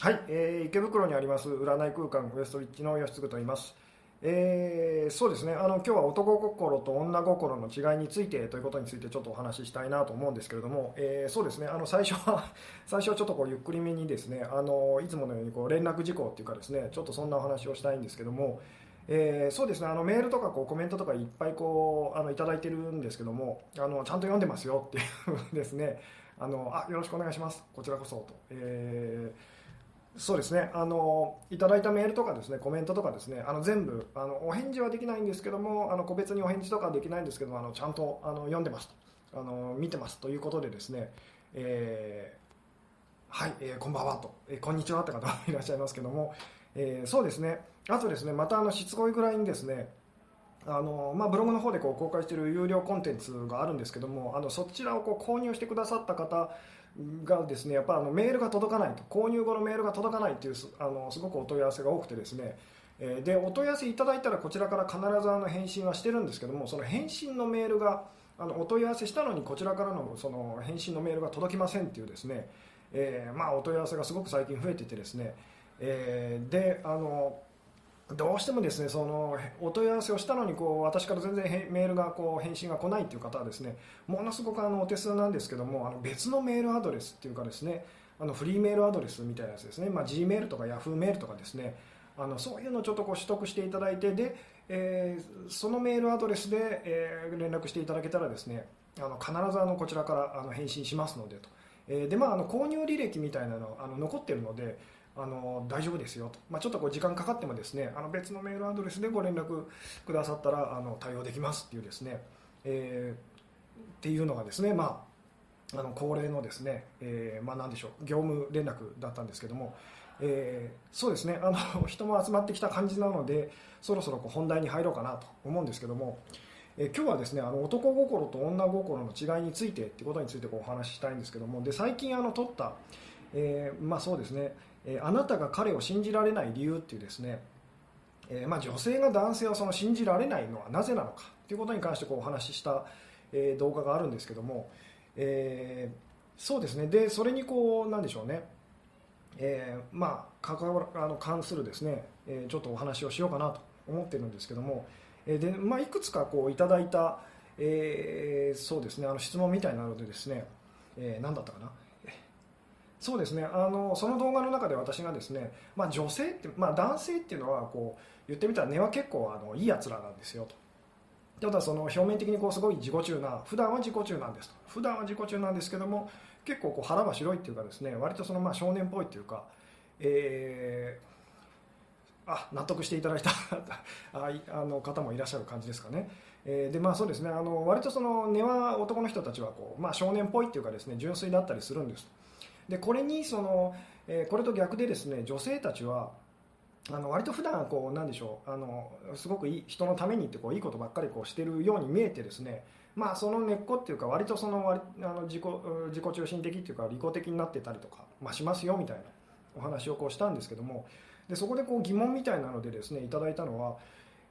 はい、えー、池袋にあります占い空間ウエストリッチの吉嗣と言います。えー、そうですね。あの今日は男心と女心の違いについてということについてちょっとお話ししたいなと思うんですけれども、えー、そうですね。あの最初は 最初はちょっとこうゆっくりめにですねあのいつものようにこう連絡事項っていうかですねちょっとそんなお話をしたいんですけども、えー、そうですね。あのメールとかこうコメントとかいっぱいこうあのいただいてるんですけどもあのちゃんと読んでますよっていうですねあのあよろしくお願いします。こちらこそと。えーそうですね。あのいただいたメールとかですねコメントとかですねあの全部あのお返事はできないんですけどもあの個別にお返事とかはできないんですけどもあのちゃんとあの読んでますあの見てますということでですね、えー、はい、えー、こんばんはと、えー、こんにちはって方もいらっしゃいますけども、えそうですね。あとですねまたあのしつこいぐらいにですねあのまあ、ブログの方でこう公開している有料コンテンツがあるんですけどもあのそちらをこう購入してくださった方がですねやっぱあのメールが届かないと購入後のメールが届かないというあのすごくお問い合わせが多くてですねでお問い合わせいただいたらこちらから必ずあの返信はしてるんですけどもその返信のメールがあのお問い合わせしたのにこちらからのその返信のメールが届きませんっていうですね、えー、まあ、お問い合わせがすごく最近増えててですね、えー、であのどうしてもですねそのお問い合わせをしたのにこう私から全然メールがこう返信が来ないという方はですねものすごくあのお手数なんですけどもあの別のメールアドレスっていうかですねあのフリーメールアドレスみたいなやつですね、まあ、G メールとか Yahoo メールとかですね。あのそういうのをちょっとこう取得していただいてで、えー、そのメールアドレスで、えー、連絡していただけたらですねあの必ずあのこちらからあの返信しますのでと、えー、でまあ、あの購入履歴みたいなのあの残っているのであの大丈夫ですよと、まあ、ちょっとこう時間かかってもですねあの別のメールアドレスでご連絡くださったらあの対応できますっていうですね、えー、っていうのがですね、まあ、あの恒例のですね、えー、まあ、何でしょう業務連絡だったんですけども、えー、そうですねあの人も集まってきた感じなのでそろそろこう本題に入ろうかなと思うんですけども、え今日はですねあの男心と女心の違いについてってことについてこうお話ししたいんですけどもで最近あの撮った、えまあ、そうですねえあなたが彼を信じられない理由っていうですね、えまあ、女性が男性をその信じられないのはなぜなのかということに関してこうお話しした、え動画があるんですけども、えー、そうですね。でそれにこうなんでしょうね、えー、まあ関わあの関するですね、えちょっとお話をしようかなと思ってるんですけども、えでまあ、いくつかこういただいた、えー、そうですねあの質問みたいなのでですね、えー、何だったかな？そうですね。あのその動画の中で私がですね、まあ、女性って、まあ、男性っていうのはこう言ってみたら根は結構あのいいやつらなんですよと。ただその表面的にこうすごい自己中な普段は自己中なんですと。普段は自己中なんですけども結構こう腹は白いっていうかですね割とそのまあ少年っぽいっていうか、えー、あ納得していただいた ああの方もいらっしゃる感じですかね、えー、でまあそうですね。あの割とその根は男の人たちはこう、まあ、少年っぽいっていうかですね純粋だったりするんです。でこれにその、えー、これと逆でですね女性たちはあの割と普段こうなんでしょうあのすごくいい人のためにってこういいことばっかりこうしてるように見えてですねまあその根っこっていうか割とその割あの自己自己中心的っていうか利己的になってたりとか、まあ、しますよみたいなお話をこうしたんですけどもでそこでこう疑問みたいなのでですねいただいたのは、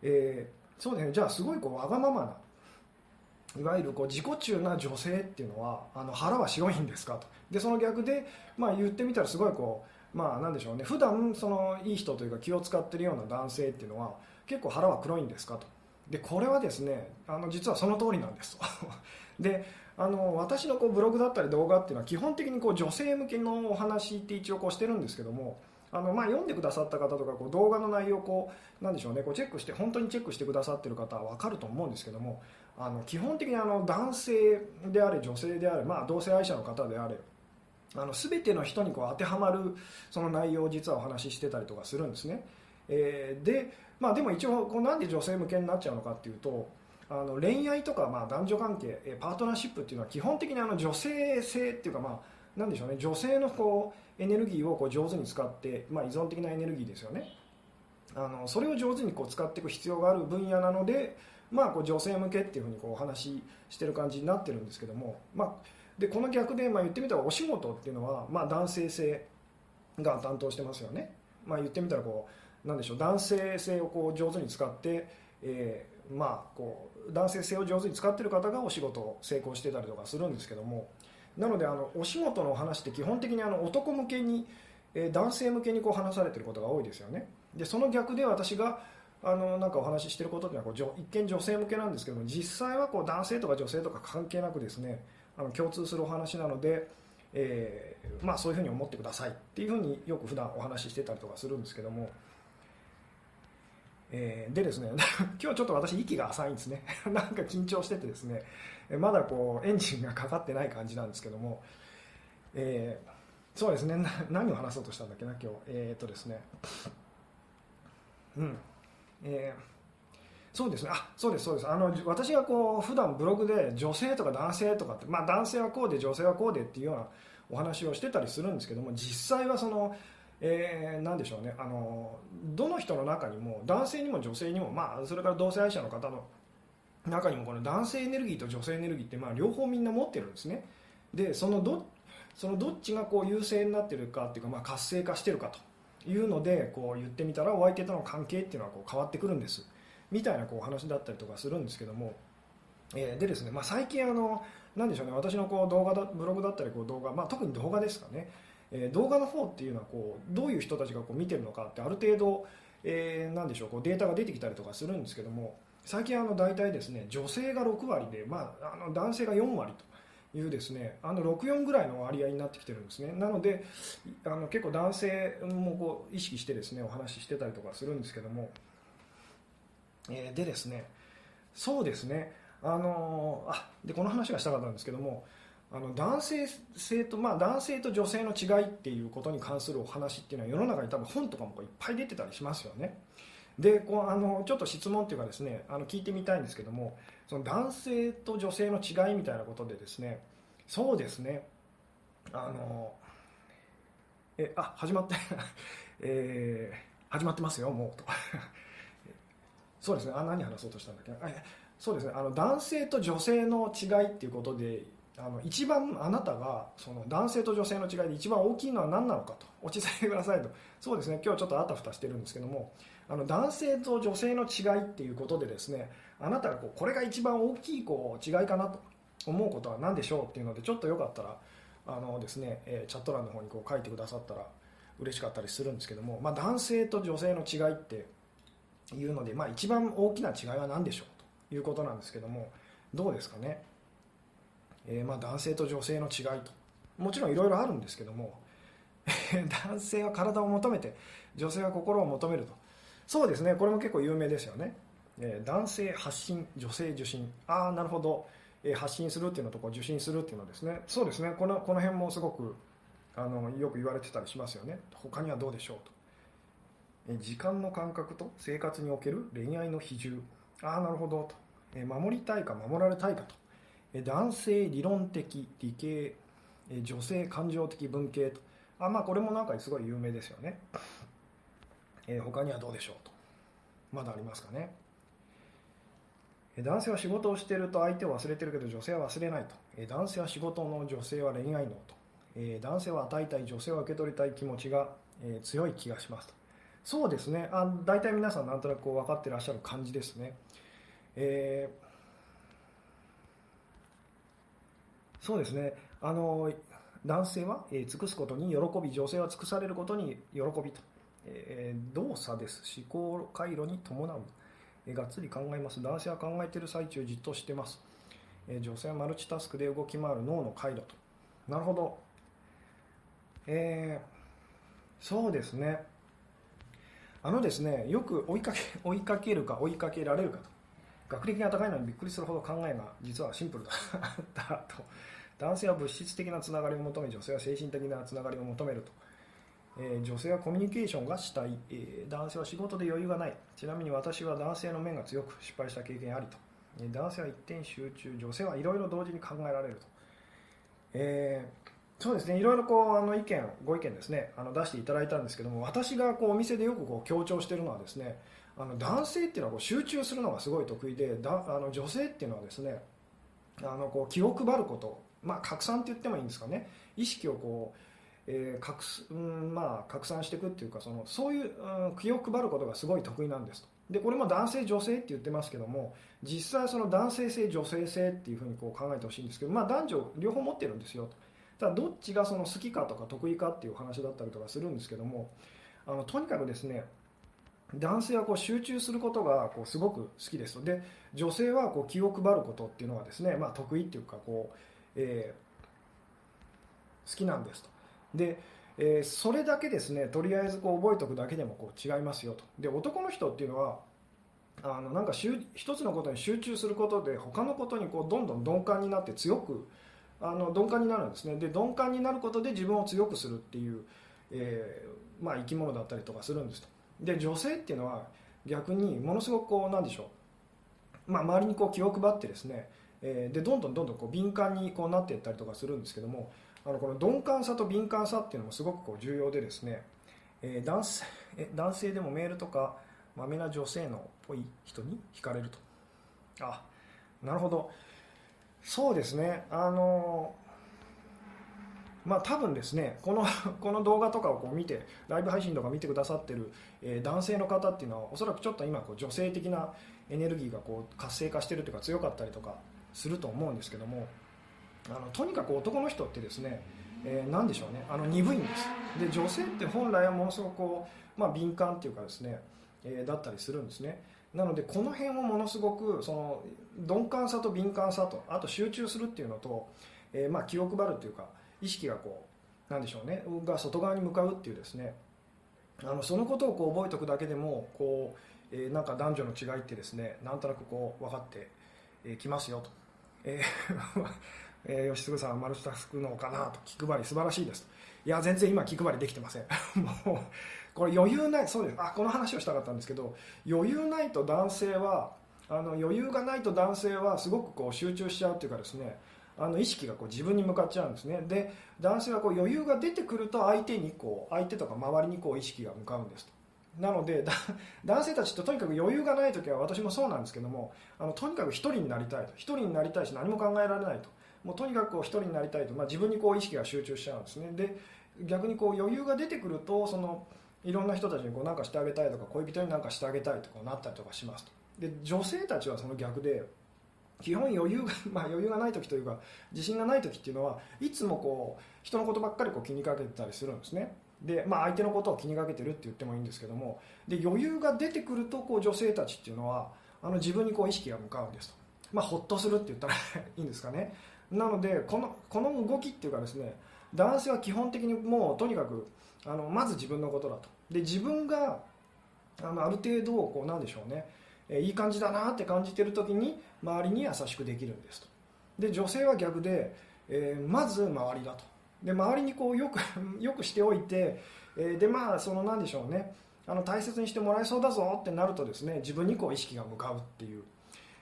えー、そうですねじゃあすごいこうわがままないわゆるこう自己中な女性っていうのはあの腹は白いんですかと。でその逆で、まあ、言ってみたらすごいこうまあなんでしょうね。普段そのいい人というか気を使ってるような男性っていうのは結構腹は黒いんですかと。でこれはですねあの実はその通りなんですと。であの私のこうブログだったり動画っていうのは基本的にこう女性向けのお話って一応こうしてるんですけどもあのまあ読んでくださった方とかこう動画の内容をこうなんでしょうね。こうチェックして本当にチェックしてくださってる方は分かると思うんですけどもあの基本的にあの男性であれ女性であれ、まあ、同性愛者の方であれあの全ての人にこう当てはまるその内容を実はお話ししてたりとかするんですね、えー、で,、まあ、でも一応こうなんで女性向けになっちゃうのかっていうとあの恋愛とかまあ男女関係パートナーシップっていうのは基本的にあの女性性っていうかまあなんでしょうね。女性のこうエネルギーをこう上手に使って、まあ、依存的なエネルギーですよね。あのそれを上手にこう使っていく必要がある分野なので、まあ、こう女性向けっていうふうにこうお話ししてる感じになってるんですけども、まあ、でこの逆で、まあ、言ってみたらお仕事っていうのは、まあ、男性性が担当してますよね、まあ、言ってみたらこうなんでしょう男性性をこう上手に使って、えーまあ、こう男性性を上手に使ってる方がお仕事を成功してたりとかするんですけどもなのであのお仕事の話って基本的にあの男向けに、えー、男性向けにこう話されてることが多いですよね。でその逆で私があのなんかお話ししてることっていうのは一見女性向けなんですけども実際はこう男性とか女性とか関係なくですねあの共通するお話なので、えー、まあ、そういうふうに思ってくださいっていうふうによく普段お話ししてたりとかするんですけども、えー、でですね 今日ちょっと私息が浅いんですね。なんか緊張しててですねまだこうエンジンがかかってない感じなんですけども、えー、そうですね何を話そうとしたんだっけな今日。え、っとですね。うん。えーそうですね。あそうですそうです。あの私がこう普段ブログで女性とか男性とかって、まあ、男性はこうで女性はこうでっていうようなお話をしてたりするんですけども実際はその、えー、何でしょうね。あのどの人の中にも男性にも女性にも、まあ、それから同性愛者の方の中にもこの男性エネルギーと女性エネルギーってまあ両方みんな持ってるんですね。でそのどそのどっちがこう優勢になってるかっていうか、まあ、活性化してるかと。いうのでこう言ってみたらお相手との関係っていうのはこう変わってくるんです。みたいなこう話だったりとかするんですけども、えー、でですね、まあ、最近あのなんでしょうね私のこう動画だブログだったりこう動画、まあ、特に動画ですかね、えー、動画の方っていうのはこうどういう人たちがこう見てるのかってある程度、えー、なんでしょうこうデータが出てきたりとかするんですけども。最近あの大体ですね女性が6割で、まあ、あの男性が4割と。いうですねあの64ぐらいの割合になってきてるんですね。なのであの結構男性もこう意識してですねお話ししてたりとかするんですけども。えー、でですねそうですねあのあでこの話がしたかったんですけどもあの男性性と、まあ、男性と女性の違いっていうことに関するお話っていうのは世の中に多分本とかもいっぱい出てたりしますよね。でこうあのちょっと質問っていうかですねあの聞いてみたいんですけどもその男性と女性の違いみたいなことでですねそうですねあのえあ始まって えー、始まってますよもうと。そうですねあ何話そうとしたんだっけそうですねあの男性と女性の違いっていうことであの一番あなたがその男性と女性の違いで一番大きいのは何なのかと。落ち着いてくださいと。そうですね今日ちょっとあたふたしてるんですけどもあの男性と女性の違いっていうことでですねあなたがこうこれが一番大きいこう違いかなと思うことは何でしょうっていうのでちょっとよかったらあのですね、えチャット欄の方にこう書いてくださったら嬉しかったりするんですけども、まあ、男性と女性の違いっていうので、まあ、一番大きな違いは何でしょうということなんですけどもどうですかね、えー、まあ男性と女性の違いと。もちろんいろいろあるんですけども 男性は体を求めて女性は心を求めると。そうですね。これも結構有名ですよね、えー、男性発信女性受信。ああなるほど、えー、発信するっていうのとこう受信するっていうのですね。そうですね。このこの辺もすごくあのよく言われてたりしますよね。他にはどうでしょうと。え時間の感覚と生活における恋愛の比重。ああなるほどと。え守りたいか守られたいかと。え男性理論的理系え女性感情的文系と。あまあこれもなんかすごい有名ですよね、え他にはどうでしょうと。まだありますかね。男性は仕事をしていると相手を忘れてるけど女性は忘れないと。男性は仕事の女性は恋愛のと。男性は与えたい女性は受け取りたい気持ちが強い気がしますと。そうですね。あ大体皆さんなんとなくこう分かってらっしゃる感じですね、えー、そうですね。あの男性は、尽くすことに喜び女性は尽くされることに喜びと、え、動作です。思考回路に伴う、え、がっつり考えます。男性は考えている最中じっとしてます、え、女性はマルチタスクで動き回る脳の回路と。なるほど。えー、そうですね。あのですねよく追いかけ 追いかけるか追いかけられるかと。学歴が高いのにびっくりするほど考えが実はシンプルだ。ったと。男性は物質的なつながりを求め女性は精神的なつながりを求めると、えー、女性はコミュニケーションがしたい、えー、男性は仕事で余裕がない。ちなみに私は男性の面が強く失敗した経験ありと、えー、男性は一点集中。女性はいろいろ同時に考えられると、えそうですね。いろいろこうあの意見ご意見ですね。あの出していただいたんですけども私がこうお店でよくこう強調しているのはですねあの男性っていうのはこう集中するのがすごい得意でだあの女性っていうのはですねあのこう気を配ること、まあ、拡散って言ってもいいんですかね。意識をこうえー拡うんまあ、拡散していくっていうかそのそういう、うん、気を配ることがすごい得意なんですと。でこれも男性女性って言ってますけども実際その男性性女性性っていうふうにこう考えてほしいんですけど、まあ、男女両方持ってるんですよと。ただどっちがその好きかとか得意かっていう話だったりとかするんですけどもあのとにかくですね男性はこう集中することがこうすごく好きですと。で女性はこう気を配ることっていうのはですね、まあ、得意っていうかこう、えー、好きなんですと。で、えー、それだけですねとりあえずこう覚えておくだけでもこう違いますよと。で男の人っていうのはあのなんか一つのことに集中することで他のことにこうどんどん鈍感になって強くあの鈍感になるんですね。で鈍感になることで自分を強くするっていう、えーまあ、生き物だったりとかするんですと。で女性っていうのは逆にものすごくこうなんでしょう、まあ、周りにこう気を配ってですね、えー、でどんどんどんどんこう敏感にこうなっていったりとかするんですけどもあのこの鈍感さと敏感さっていうのもすごくこう重要でですね、えー、男性 え男性でもメールとかまめな女性のっぽい人に惹かれると。あなるほど。そうですね。あのまあ多分ですねこの この動画とかをこう見てライブ配信とか見てくださってる、えー、男性の方っていうのはおそらくちょっと今こう女性的なエネルギーがこう活性化してるというか強かったりとかすると思うんですけどもあのとにかく男の人ってですね、えー、何でしょうねあの鈍いんです。で女性って本来はものすごくこう、まあ、敏感っていうかですねえだったりするんですね。なのでこの辺をものすごくその鈍感さと敏感さとあと集中するっていうのと、えー、まあ気を配るっていうか意識がこうなんでしょうねが外側に向かうっていうですねあのそのことをこう覚えておくだけでもこう、えー、なんか男女の違いってですねなんとなくこう分かってき、ますよと、えーえー、吉嗣さんマルチタスクのかなと気配り素晴らしいですいや全然今気配りできてません。もうこれ余裕ないそうです。あこの話をしたかったんですけど余裕ないと男性はあの余裕がないと男性はすごくこう集中しちゃうっていうかですねあの意識がこう自分に向かっちゃうんですね。で男性はこう余裕が出てくると相手にこう相手とか周りにこう意識が向かうんですと。なので男性たちってとにかく余裕がない時は私もそうなんですけどもあのとにかく一人になりたいと。一人になりたいし何も考えられないと。もうとにかくこう一人になりたいと、まあ、自分にこう意識が集中しちゃうんですね。で逆にこう余裕が出てくるとそのいろんな人たちにこうなんかしてあげたいとか恋人になんかしてあげたいとかなったりとかしますと。で女性たちはその逆で基本余裕が、まあ、余裕がない時というか自信がない時っていうのはいつもこう人のことばっかりこう気にかけてたりするんですね。で、まあ、相手のことを気にかけてるって言ってもいいんですけどもで余裕が出てくるとこう女性たちっていうのはあの自分にこう意識が向かうんですと、まあ、ほっとするって言ったら いいんですかね。なのでこのこの動きっていうかですね男性は基本的にもうとにかくあのまず自分のことだと。で自分があのある程度こうなんでしょうね、えいい感じだなって感じてる時に周りに優しくできるんですと。で女性は逆で、えー、まず周りだと。で周りにこうよく よくしておいて、えー、でまあそのなんでしょうねあの大切にしてもらえそうだぞってなるとですね自分にこう意識が向かうっていう、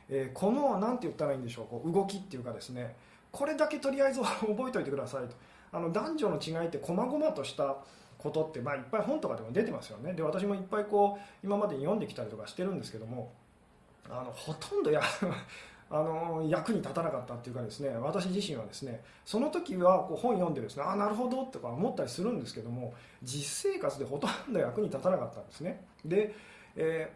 えー、この何て言ったらいいんでしょうこう動きっていうかですねこれだけとりあえず覚えておいてくださいと。あの男女の違いって細々としたことって、まあ、いっぱい本とかでも出てますよね。で私もいっぱいこう今までに読んできたりとかしてるんですけどもあのほとんどや あの役に立たなかったっていうかですね私自身はですねその時はこう本読んでですねああなるほどとか思ったりするんですけども実生活でほとんど役に立たなかったんですね。で、え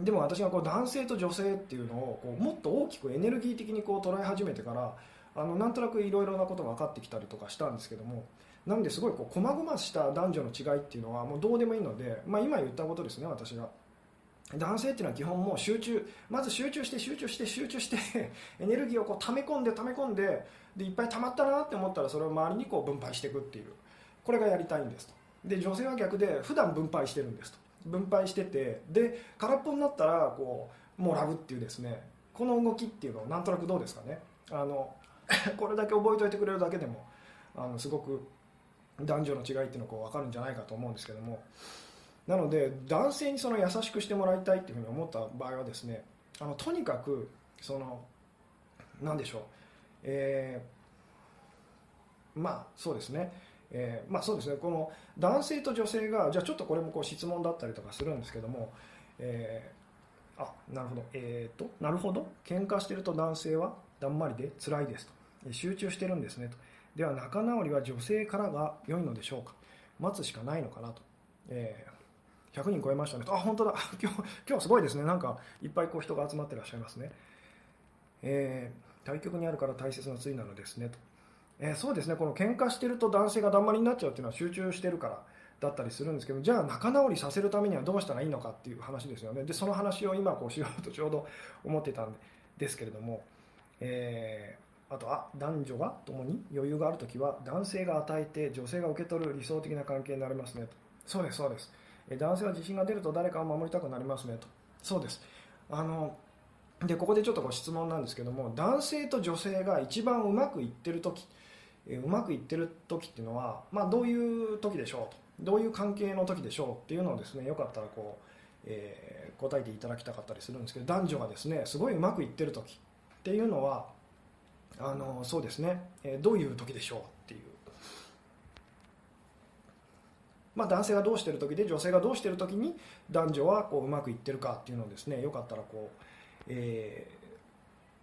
ー、でも私がこう男性と女性っていうのをこうもっと大きくエネルギー的にこう捉え始めてからあのなんとなくいろいろなことが分かってきたりとかしたんですけどもなのですごいこう細々した男女の違いっていうのはもうどうでもいいので、まあ、今言ったことですね私が。男性っていうのは基本もう集中まず集中して集中して集中して エネルギーをこう溜め込んで溜め込んででいっぱい溜まったなって思ったらそれを周りにこう分配していくっていうこれがやりたいんですと。で女性は逆で普段分配してるんですと。分配しててで空っぽになったらこうもらうっていうですねこの動きっていうのはなんとなくどうですかね。あの これだけ覚えておいてくれるだけでもあのすごく男女の違いっていうのが分かるんじゃないかと思うんですけども。なので男性にその優しくしてもらいたいっていうふうに思った場合はですねあのとにかくその何でしょう、えー、まあそうですね。えー、まあそうですね。この男性と女性がじゃあちょっとこれもこう質問だったりとかするんですけども、えー、あなるほど。えっ、ー、となるほど。喧嘩してると男性はだんまりで辛いですと。集中してるんですねと。では仲直りは女性からが良いのでしょうか。待つしかないのかなと、えー、100人超えましたねと。あ本当だ。今日今日すごいですね。なんかいっぱいこう人が集まってらっしゃいますね、えー、対局にあるから大切な罪なのですねと。えー、そうですね。この喧嘩してると男性がだんまりになっちゃうっていうのは集中してるからだったりするんですけどじゃあ仲直りさせるためにはどうしたらいいのかっていう話ですよね。でその話を今こうしようとちょうど思ってたんですけれども、えー、あとあ男女が共に余裕がある時は男性が与えて女性が受け取る理想的な関係になりますねと。そうですそうです。男性は自信が出ると誰かを守りたくなりますねと。そうです。あのでここでちょっとご質問なんですけども男性と女性が一番うまくいってる時うまくいってる時っていうのは、まあ、どういう時でしょうと。どういう関係の時でしょうっていうのをですねよかったらこう、えー、答えていただきたかったりするんですけど男女がですねすごいうまくいってる時っていうのはあのそうですね、えー、どういう時でしょうっていう。まあ、男性がどうしてる時で女性がどうしてる時に男女はこううまくいってるかっていうのをですねよかったらこう、え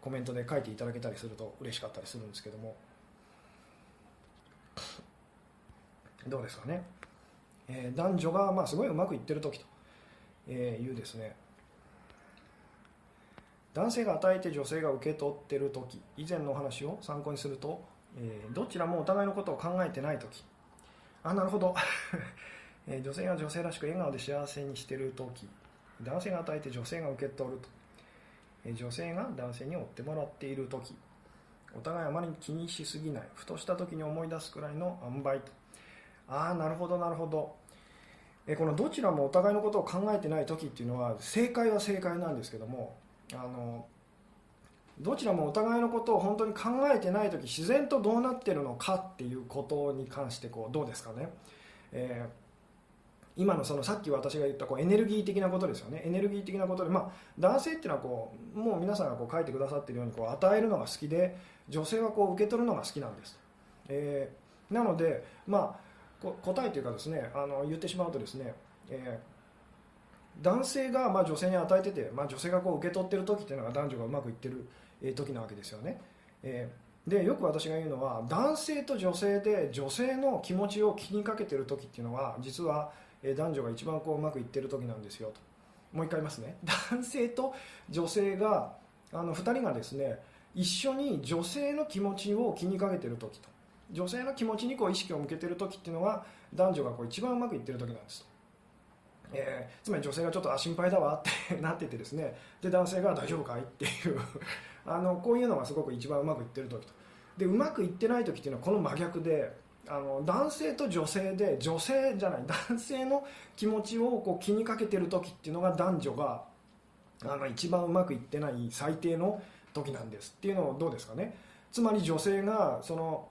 ー、コメントで書いていただけたりすると嬉しかったりするんですけども。どうですかね。えー、男女がまあすごいうまくいってる時というですね。男性が与えて女性が受け取ってる時以前のお話を参考にすると、えー、どちらもお互いのことを考えてない時。あなるほど。え女性が女性らしく笑顔で幸せにしてる時。男性が与えて女性が受け取ると、え女性が男性に追ってもらっている時。お互いあまり気にしすぎない。ふとした時に思い出すくらいの塩梅と。ああなるほどなるほど。えこのどちらもお互いのことを考えてない時っていうのは正解は正解なんですけどもあのどちらもお互いのことを本当に考えてない時自然とどうなってるのかっていうことに関してこうどうですかね、えー、今のそのさっき私が言ったこうエネルギー的なことですよね。エネルギー的なことで、まあ、男性っていうのはこうもう皆さんがこう書いてくださってるようにこう与えるのが好きで女性はこう受け取るのが好きなんです、えー、なのでまあ答えというかですねあの言ってしまうとですね、えー、男性がま女性に与えてて、まあ、女性がこう受け取ってる時っていうのが男女がうまくいってる時なわけですよね、えー、でよく私が言うのは男性と女性で女性の気持ちを気にかけてる時っていうのは実は男女が一番こううまくいってる時なんですよと。もう一回言いますね。男性と女性があの2人がですね一緒に女性の気持ちを気にかけてる時と。女性の気持ちにこう意識を向けてる時っていうのは男女がこう一番うまくいってる時なんですえー、つまり女性がちょっとあ心配だわってなっててですね。で男性が大丈夫かいっていう。あのこういうのがすごく一番うまくいってる時と。でうまくいってない時っていうのはこの真逆であの男性と女性で女性じゃない 男性の気持ちをこう気にかけてる時っていうのが男女があの一番うまくいってない最低の時なんです。っていうのをどうですかね。つまり女性がその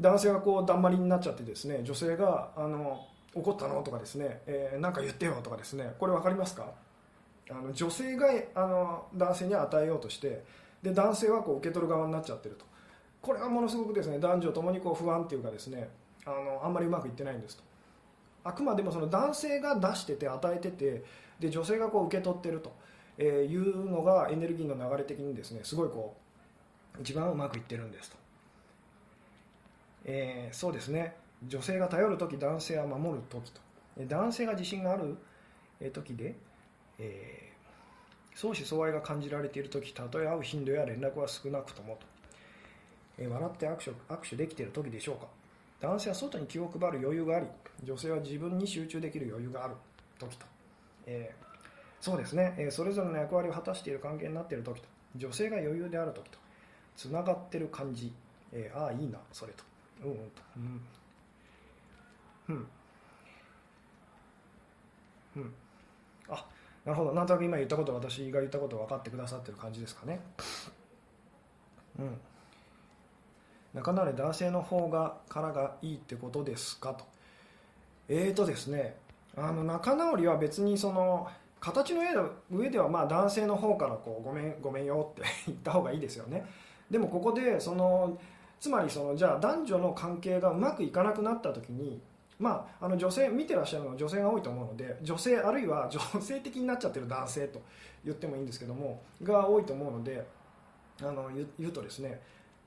男性がこうだんまりになっちゃってですね女性があの怒ったの？とかですね、えー、か言ってよとかですね。これ分かりますか？あの女性があの男性に与えようとしてで男性はこう受け取る側になっちゃってると。これはものすごくですね男女ともにこう不安っていうかですねあのあんまりうまくいってないんですと。あくまでもその男性が出してて与えててで女性がこう受け取ってるとえいうのがエネルギーの流れ的にですねすごいこう一番うまくいってるんですと。えー、そうですね。女性が頼る時男性は守る時と。男性が自信がある時で、えー、相思相愛が感じられている時たとえ会う頻度や連絡は少なくともと、えー、笑って握手握手できている時でしょうか。男性は外に気を配る余裕があり女性は自分に集中できる余裕がある時と、えー、そうですね、えそれぞれの役割を果たしている関係になっている時と。女性が余裕である時と。つながってる感じ、えああいいなそれと。うんうんうん。うん。あなるほど。なんとなく今言ったこと私が言ったこと分かってくださってる感じですかね。うん。仲直り男性の方がからがいいってことですかと。えーとですねあの仲直りは別にその形の上ではまあ男性の方からこうごめんごめんよって 言った方がいいですよね。でもここでそのつまりそのじゃあ男女の関係がうまくいかなくなった時にまあ、あの女性見てらっしゃるのは女性が多いと思うので女性あるいは女性的になっちゃってる男性と言ってもいいんですけどもが多いと思うのであの言うとですね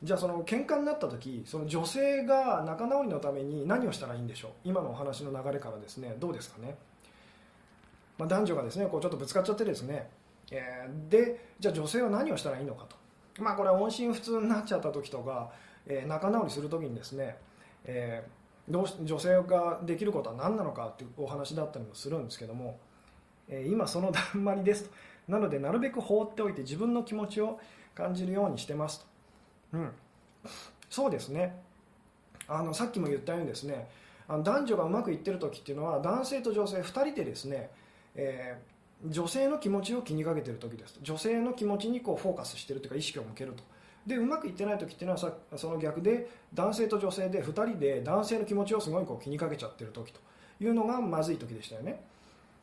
じゃあその喧嘩になった時その女性が仲直りのために何をしたらいいんでしょう？今のお話の流れからですねどうですかね、まあ、男女がですねこうちょっとぶつかっちゃってですね、えー、でじゃあ女性は何をしたらいいのかと。まあこれは音信不通になっちゃった時とかえー、仲直りする時にですね、えー、どうし女性ができることは何なのかっていうお話だったりもするんですけども、えー、今そのだんまりですと。なのでなるべく放っておいて自分の気持ちを感じるようにしてますと、うん、そうですね。あのさっきも言ったようにですねあの男女がうまくいってる時っていうのは男性と女性2人でですね、えー、女性の気持ちを気にかけてる時です女性の気持ちにこうフォーカスしてるというか意識を向けると。でうまくいってない時っていうのはさその逆で男性と女性で2人で男性の気持ちをすごいこう気にかけちゃってる時というのがまずい時でしたよね。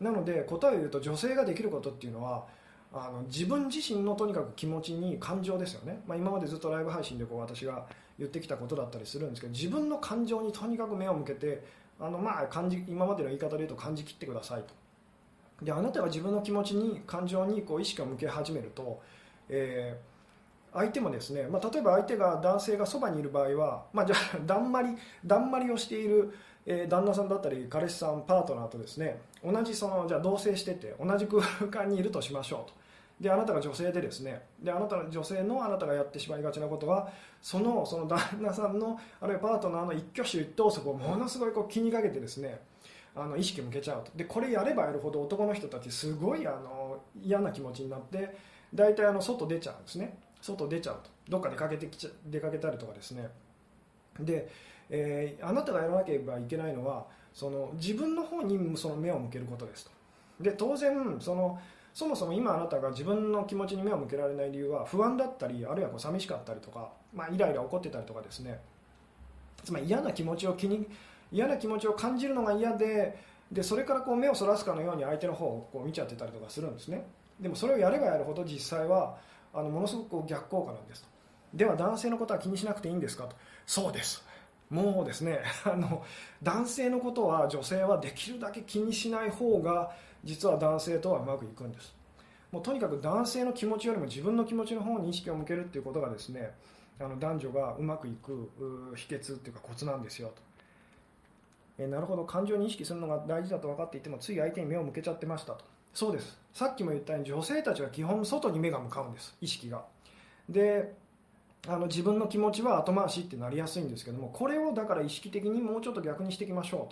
なので答えを言うと女性ができることっていうのはあの自分自身のとにかく気持ちに感情ですよね、まあ、今までずっとライブ配信でこう私が言ってきたことだったりするんですけど自分の感情にとにかく目を向けてあのまあ感じ今までの言い方で言うと感じ切ってくださいと。であなたが自分の気持ちに感情にこう意識を向け始めると、えー、相手もですね、まあ、例えば相手が男性がそばにいる場合は、まあ、じゃあ だんまりだんまりをしている、え、旦那さんだったり彼氏さんパートナーとですね同じそのじゃあ同棲してて同じ空間にいるとしましょうと。であなたが女性でですねであなたの女性のあなたがやってしまいがちなことはそのその旦那さんのあるいはパートナーの一挙手一投足をものすごいこう気にかけてですねあの意識向けちゃうと。でこれやればやるほど男の人たちすごいあの嫌な気持ちになって大体あの外出ちゃうんですね。外出ちゃうと。どっか出かけてきちゃ出かけたりとかですね。で、えー、あなたがやらなければいけないのはその自分の方にその目を向けることですと。で当然そのそもそも今あなたが自分の気持ちに目を向けられない理由は不安だったりあるいはこう寂しかったりとか、まあ、イライラ怒ってたりとかですね。つまり嫌な気持ちを気に嫌な気持ちを感じるのが嫌ででそれからこう目をそらすかのように相手の方をこう見ちゃってたりとかするんですね。でもそれをやればやるほど実際はあのものすごく逆効果なんです。とでは男性のことは気にしなくていいんですかと。そうです。もうですね。あの男性のことは女性はできるだけ気にしない方が実は男性とはうまくいくんです。もうとにかく男性の気持ちよりも自分の気持ちの方に意識を向けるっていうことがですねあの男女がうまくいく秘訣っていうかコツなんですよと。えなるほど。感情に意識するのが大事だと分かっていてもつい相手に目を向けちゃってましたと。そうです。さっきも言ったように女性たちは基本外に目が向かうんです。意識が。であの自分の気持ちは後回しってなりやすいんですけどもこれをだから意識的にもうちょっと逆にしていきましょ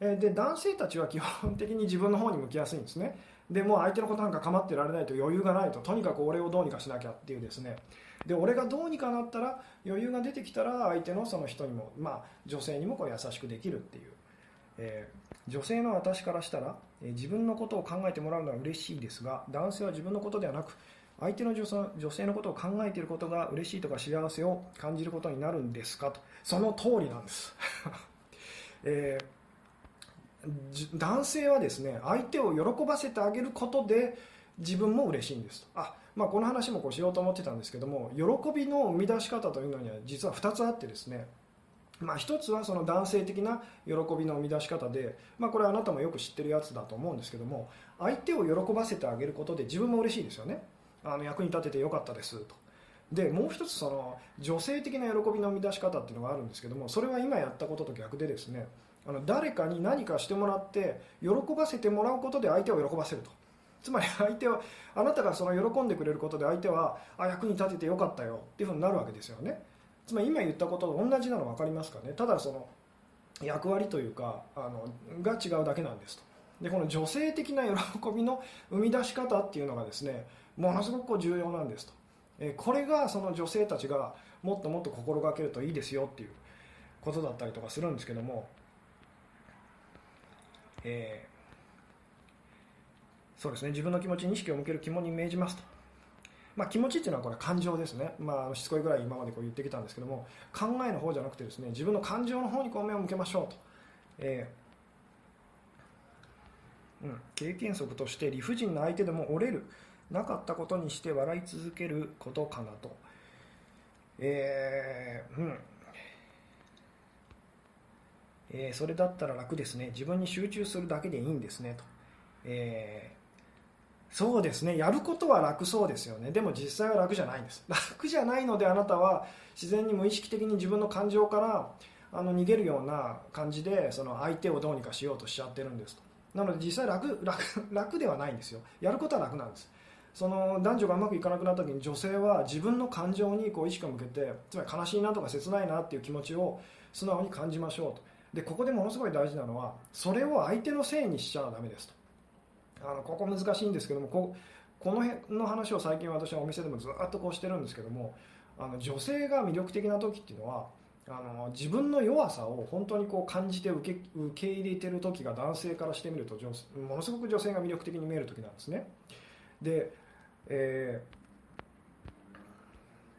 うと。で男性たちは基本的に自分の方に向きやすいんですね。でもう相手のことなんか構ってられないと余裕がないと。とにかく俺をどうにかしなきゃっていうですね。で俺がどうにかなったら余裕が出てきたら相手のその人にも、まあ、女性にもこう優しくできるっていう、えー、女性の私からしたら、自分のことを考えてもらうのは嬉しいですが男性は自分のことではなく相手の女性のことを考えていることが嬉しいとか幸せを感じることになるんですかと。その通りなんです、えー男性はですね相手を喜ばせてあげることで自分も嬉しいんです。とあ、まあ、この話もこうしようと思ってたんですけども喜びの生み出し方というのには実は2つあってですねまあ、1つはその男性的な喜びの生み出し方で、まあ、これはあなたもよく知ってるやつだと思うんですけども相手を喜ばせてあげることで自分も嬉しいですよね。あの役に立ててよかったですと。でもう一つその女性的な喜びの生み出し方っていうのがあるんですけどもそれは今やったことと逆でですねあの誰かに何かしてもらって喜ばせてもらうことで相手を喜ばせると。つまり相手はあなたがその喜んでくれることで相手はあ役に立ててよかったよっていうふうになるわけですよね。つまり今言ったことと同じなの分かりますかね。ただその役割というかあのが違うだけなんですと。でこの女性的な喜びの生み出し方っていうのがですねものすごく重要なんですと。えこれがその女性たちがもっともっと心がけるといいですよっていうことだったりとかするんですけどもえー、そうですね。自分の気持ちに意識を向ける肝に銘じますと、まあ、気持ちっていうのはこれ感情ですね、まあ、しつこいぐらい今までこう言ってきたんですけども考えの方じゃなくてですね自分の感情の方にこう目を向けましょうと、えーうん、経験則として理不尽な相手でも折れるなかったことにして笑い続けることかなと、えー、うん。えー、それだったら楽ですね。自分に集中するだけでいいんですねと、えー、そうですね。やることは楽そうですよね。でも実際は楽じゃないんです。楽じゃないのであなたは自然に無意識的に自分の感情からあの逃げるような感じでその相手をどうにかしようとしちゃってるんですと。なので実際楽楽 楽ではないんですよ。やることは楽なんです。その男女がうまくいかなくなった時に女性は自分の感情にこう意識を向けてつまり悲しいなとか切ないなっていう気持ちを素直に感じましょうと。でここでものすごい大事なのはそれを相手のせいにしちゃダメですと。あのここ難しいんですけどもここの辺の話を最近私はお店でもずっとこうしてるんですけどもあの女性が魅力的な時っていうのはあの自分の弱さを本当にこう感じて受け受け入れてる時が男性からしてみるとものすごく女性が魅力的に見える時なんですね。で、えー、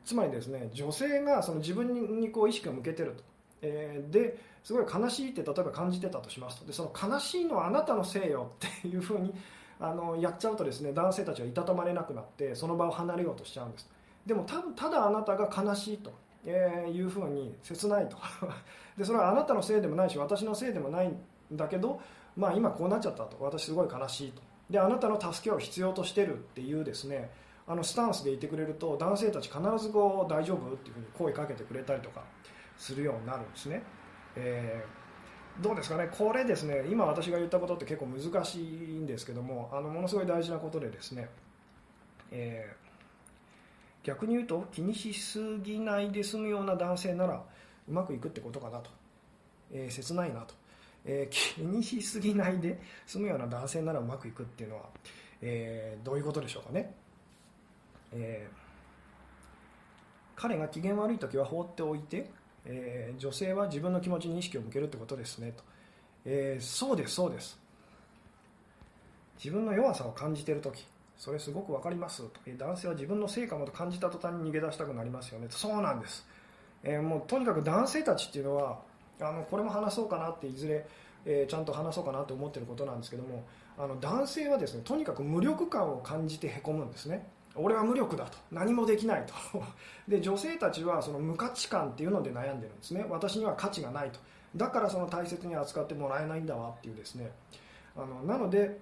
つまりですね女性がその自分にこう意識を向けてると、えー、ですごい悲しいって例えば感じてたとしますと。でその悲しいのはあなたのせいよっていうふうにあのやっちゃうとですね男性たちはいたたまれなくなってその場を離れようとしちゃうんです。でも多分ただあなたが悲しいとえー、いうふうに切ないと。でそれはあなたのせいでもないし私のせいでもないんだけど、まあ、今こうなっちゃったと。私すごい悲しいと。であなたの助けを必要としてるっていうですねあのスタンスでいてくれると男性たち必ずこう大丈夫っていうふうに声かけてくれたりとかするようになるんですね、えー、どうですかね？これですね今私が言ったことって結構難しいんですけどもあのものすごい大事なことでですね、えー逆に言うと気にしすぎないで済むような男性ならうまくいくってことかなと、えー、切ないなと、えー、気にしすぎないで済むような男性ならうまくいくっていうのは、えー、どういうことでしょうかね、え彼が機嫌悪い時は放っておいて、え女性は自分の気持ちに意識を向けるってことですねと、えそうですそうです。自分の弱さを感じている時それすごく分かりますと。男性は自分の成果もと感じた途端に逃げ出したくなりますよねそうなんです、えー、もうとにかく男性たちっていうのはあのこれも話そうかなっていずれ、えー、ちゃんと話そうかなと思ってることなんですけどもあの男性はですねとにかく無力感を感じてへこむんですね。俺は無力だと。何もできないと。で女性たちはその無価値観っていうので悩んでるんですね。私には価値がないと。だからその大切に扱ってもらえないんだわっていうですね。あのなので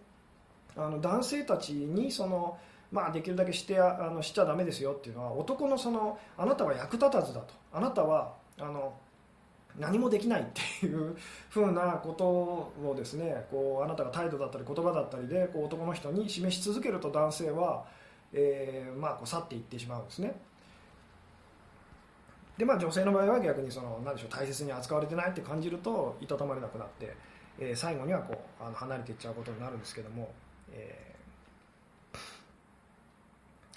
あの男性たちにその、まあ、できるだけしてあのしちゃだめですよっていうのは男のそのあなたは役立たずだと。あなたはあの何もできないっていう ふうなことをですねこうあなたが態度だったり言葉だったりでこう男の人に示し続けると男性は、えーまあ、こう去っていってしまうんですね。でまあ、女性の場合は逆にその何でしょう大切に扱われてないって感じるといたたまれなくなって、えー、最後にはこうあの離れていっちゃうことになるんですけども、え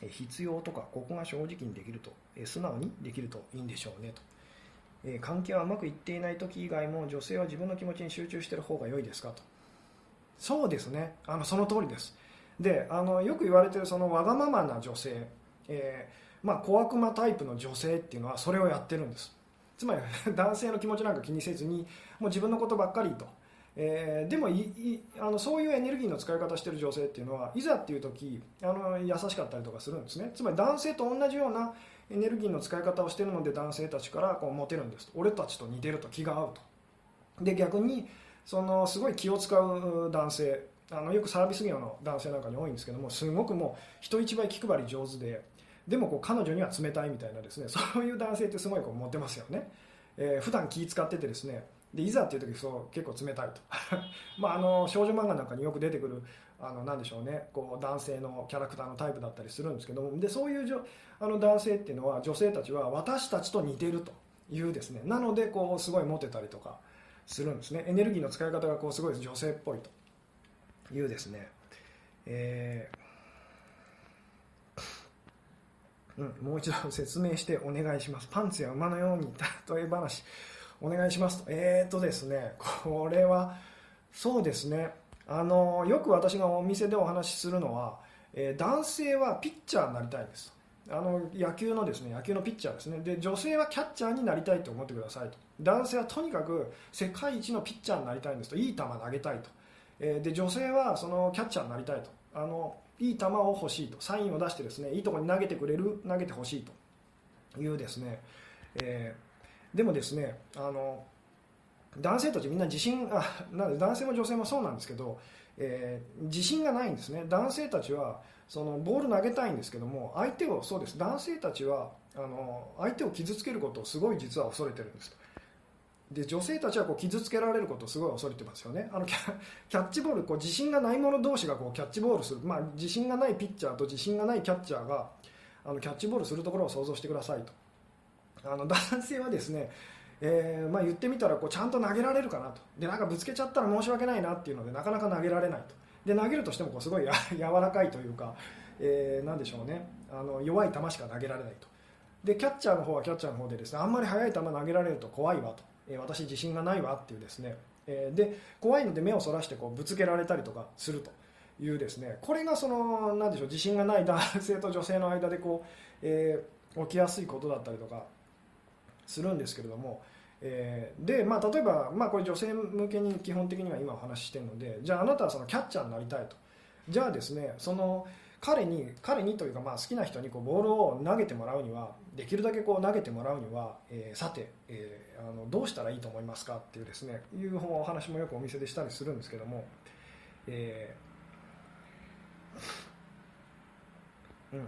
ー、必要とかここが正直にできると、えー、素直にできるといいんでしょうねと、えー、関係はうまくいっていない時以外も女性は自分の気持ちに集中してる方が良いですかと。そうですね。あのその通りです。であのよく言われてるそのわがままな女性、えーまあ、小悪魔タイプの女性っていうのはそれをやってるんです。つまり 男性の気持ちなんか気にせずにもう自分のことばっかりと。えー、でもいあのそういうエネルギーの使い方してる女性っていうのはいざっていう時あの優しかったりとかするんですね。つまり男性と同じようなエネルギーの使い方をしてるので男性たちからこうモテるんです俺たちと似てると気が合うと。で逆にそのすごい気を使う男性あのよくサービス業の男性なんかに多いんですけどもすごくもう人一倍気配り上手ででもこう彼女には冷たいみたいなですね そういう男性ってすごいこうモテますよね、えー、普段気使っててですねでいざっていう時そう結構冷たいと。まああの少女漫画なんかによく出てくるあのなんでしょうねこう男性のキャラクターのタイプだったりするんですけどもでそういうじょあの男性っていうのは女性たちは私たちと似てるというですね。なのでこうすごいモテたりとかするんですね。エネルギーの使い方がこうすごい女性っぽいと。いうですね、えーうん、もう一度説明してお願いします。パンツや馬のように例え話お願いしますと。えーとですね、これは、そうですね、あの、よく私がお店でお話しするのは、えー、男性はピッチャーになりたいです。あの野球のですね野球のピッチャーですね。で女性はキャッチャーになりたいと思ってくださいと。男性はとにかく世界一のピッチャーになりたいんですと。いい球投げたいと、え、で女性はそのキャッチャーになりたいと。あのいい球を欲しいと。サインを出してですねいいところに投げてくれる投げてほしいと。いうですね、えーでもですねあの男性たちみんな自信あな男性も女性もそうなんですけど、えー、自信がないんですね。男性たちはそのボール投げたいんですけども相手をそうです。男性たちはあの相手を傷つけることをすごい実は恐れてるんですで女性たちはこう傷つけられることをすごい恐れてますよね。あのキャッチボールこう自信がない者同士がこうキャッチボールする、まあ、自信がないピッチャーと自信がないキャッチャーがあのキャッチボールするところを想像してくださいと。あの 男性はですね、えーまあ、言ってみたらこうちゃんと投げられるかなと。でなんかぶつけちゃったら申し訳ないなっていうのでなかなか投げられないと。で投げるとしてもこうすごいや 柔らかいというか、えー、なんでしょうね。あの弱い球しか投げられないと。でキャッチャーの方はキャッチャーの方でですねあんまり速い球投げられると怖いわと、え、私自信がないわっていうですね、え、で怖いので目をそらしてこうぶつけられたりとかするというですねこれがそのなんでしょう自信がない男性と女性の間でこう、えー、起きやすいことだったりとかするんですけれども、えー、で、まあ、例えば、まあ、これ女性向けに基本的には今お話ししてるのでじゃああなたはそのキャッチャーになりたいと。じゃあですねその彼に彼にというかまあ好きな人にこうボールを投げてもらうにはできるだけこう投げてもらうには、えー、さて、えー、あのどうしたらいいと思いますかっていうですねいうお話もよくお店でしたりするんですけども、えー、うん、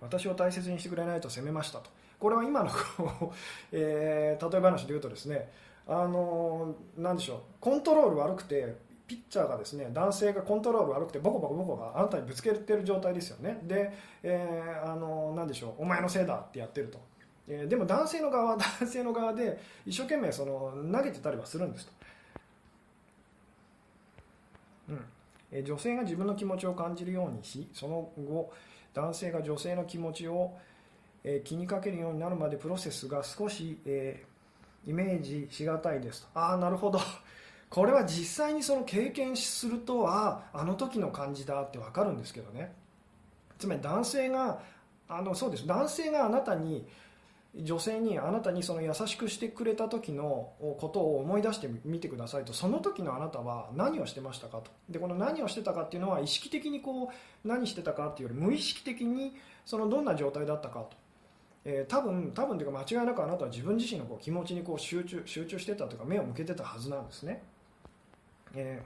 私を大切にしてくれないと責めましたと。これは今のこう えー、例え話で言うとですねあのなんでしょうコントロール悪くてピッチャーがですね男性がコントロール悪くてボコボコボコがあなたにぶつけてる状態ですよね。で、えー、あのなんでしょうお前のせいだってやってると、えー、でも男性の側は 男性の側で一生懸命その投げてたりはするんですと、うん。えー、女性が自分の気持ちを感じるようにしその後男性が女性の気持ちをえ気にかけるようになるまでプロセスが少し、えイメージしがたいですと。ああなるほど。これは実際にその経験するとあああの時の感じだって分かるんですけどね。つまり男性があのそうです。男性があなたに女性にあなたにその優しくしてくれた時のことを思い出してみてくださいと。その時のあなたは何をしてましたかと。でこの何をしてたかっていうのは意識的にこう何してたかっていうより無意識的にそのどんな状態だったかと。えー、多分多分というか間違いなくあなたは自分自身のこう気持ちにこう集中集中してたというか目を向けてたはずなんですね、え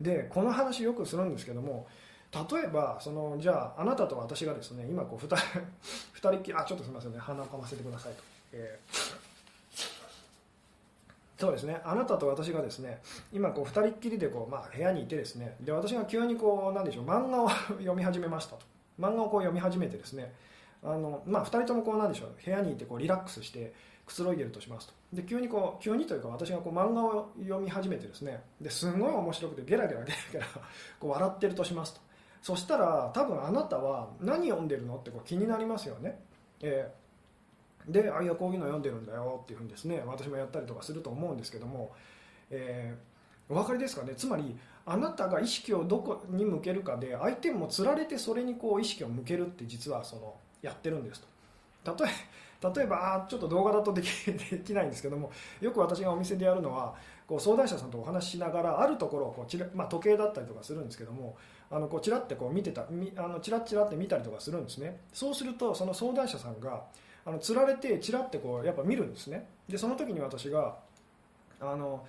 ー、でこの話よくするんですけども例えばそのじゃああなたと私がですね今こう 2, 人 人きあちょっとすみませんね鼻をかませてくださいと、えー、そうですねあなたと私がですね今こう2人っきりでこう、まあ、部屋にいてですねで私が急にこうなんでしょう漫画を 読み始めましたと。漫画をこう読み始めてですねあの、まあ、2人ともこうなんでしょう部屋にいてこうリラックスしてくつろいでるとしますと。で急にこう急にというか私がこう漫画を読み始めてですね。ですごい面白くてゲラゲラゲラゲラ こう笑ってるとしますと。そしたら多分あなたは何読んでるのってこう気になりますよね、えー、であいやこういうの読んでるんだよっていうふうにですね。私もやったりとかすると思うんですけども、えー、お分かりですかね？つまりあなたが意識をどこに向けるかで相手もつられてそれにこう意識を向けるって実はそのやってるんですと。例え例えばちょっと動画だとできできないんですけどもよく私がお店でやるのはこう相談者さんとお話ししながらあるところをこうちら、まあ、時計だったりとかするんですけどもあのこうちらってこう見てたあのちらちらって見たりとかするんですね。そうするとその相談者さんがあのつられてちらってこうやっぱ見るんですね。でその時に私があの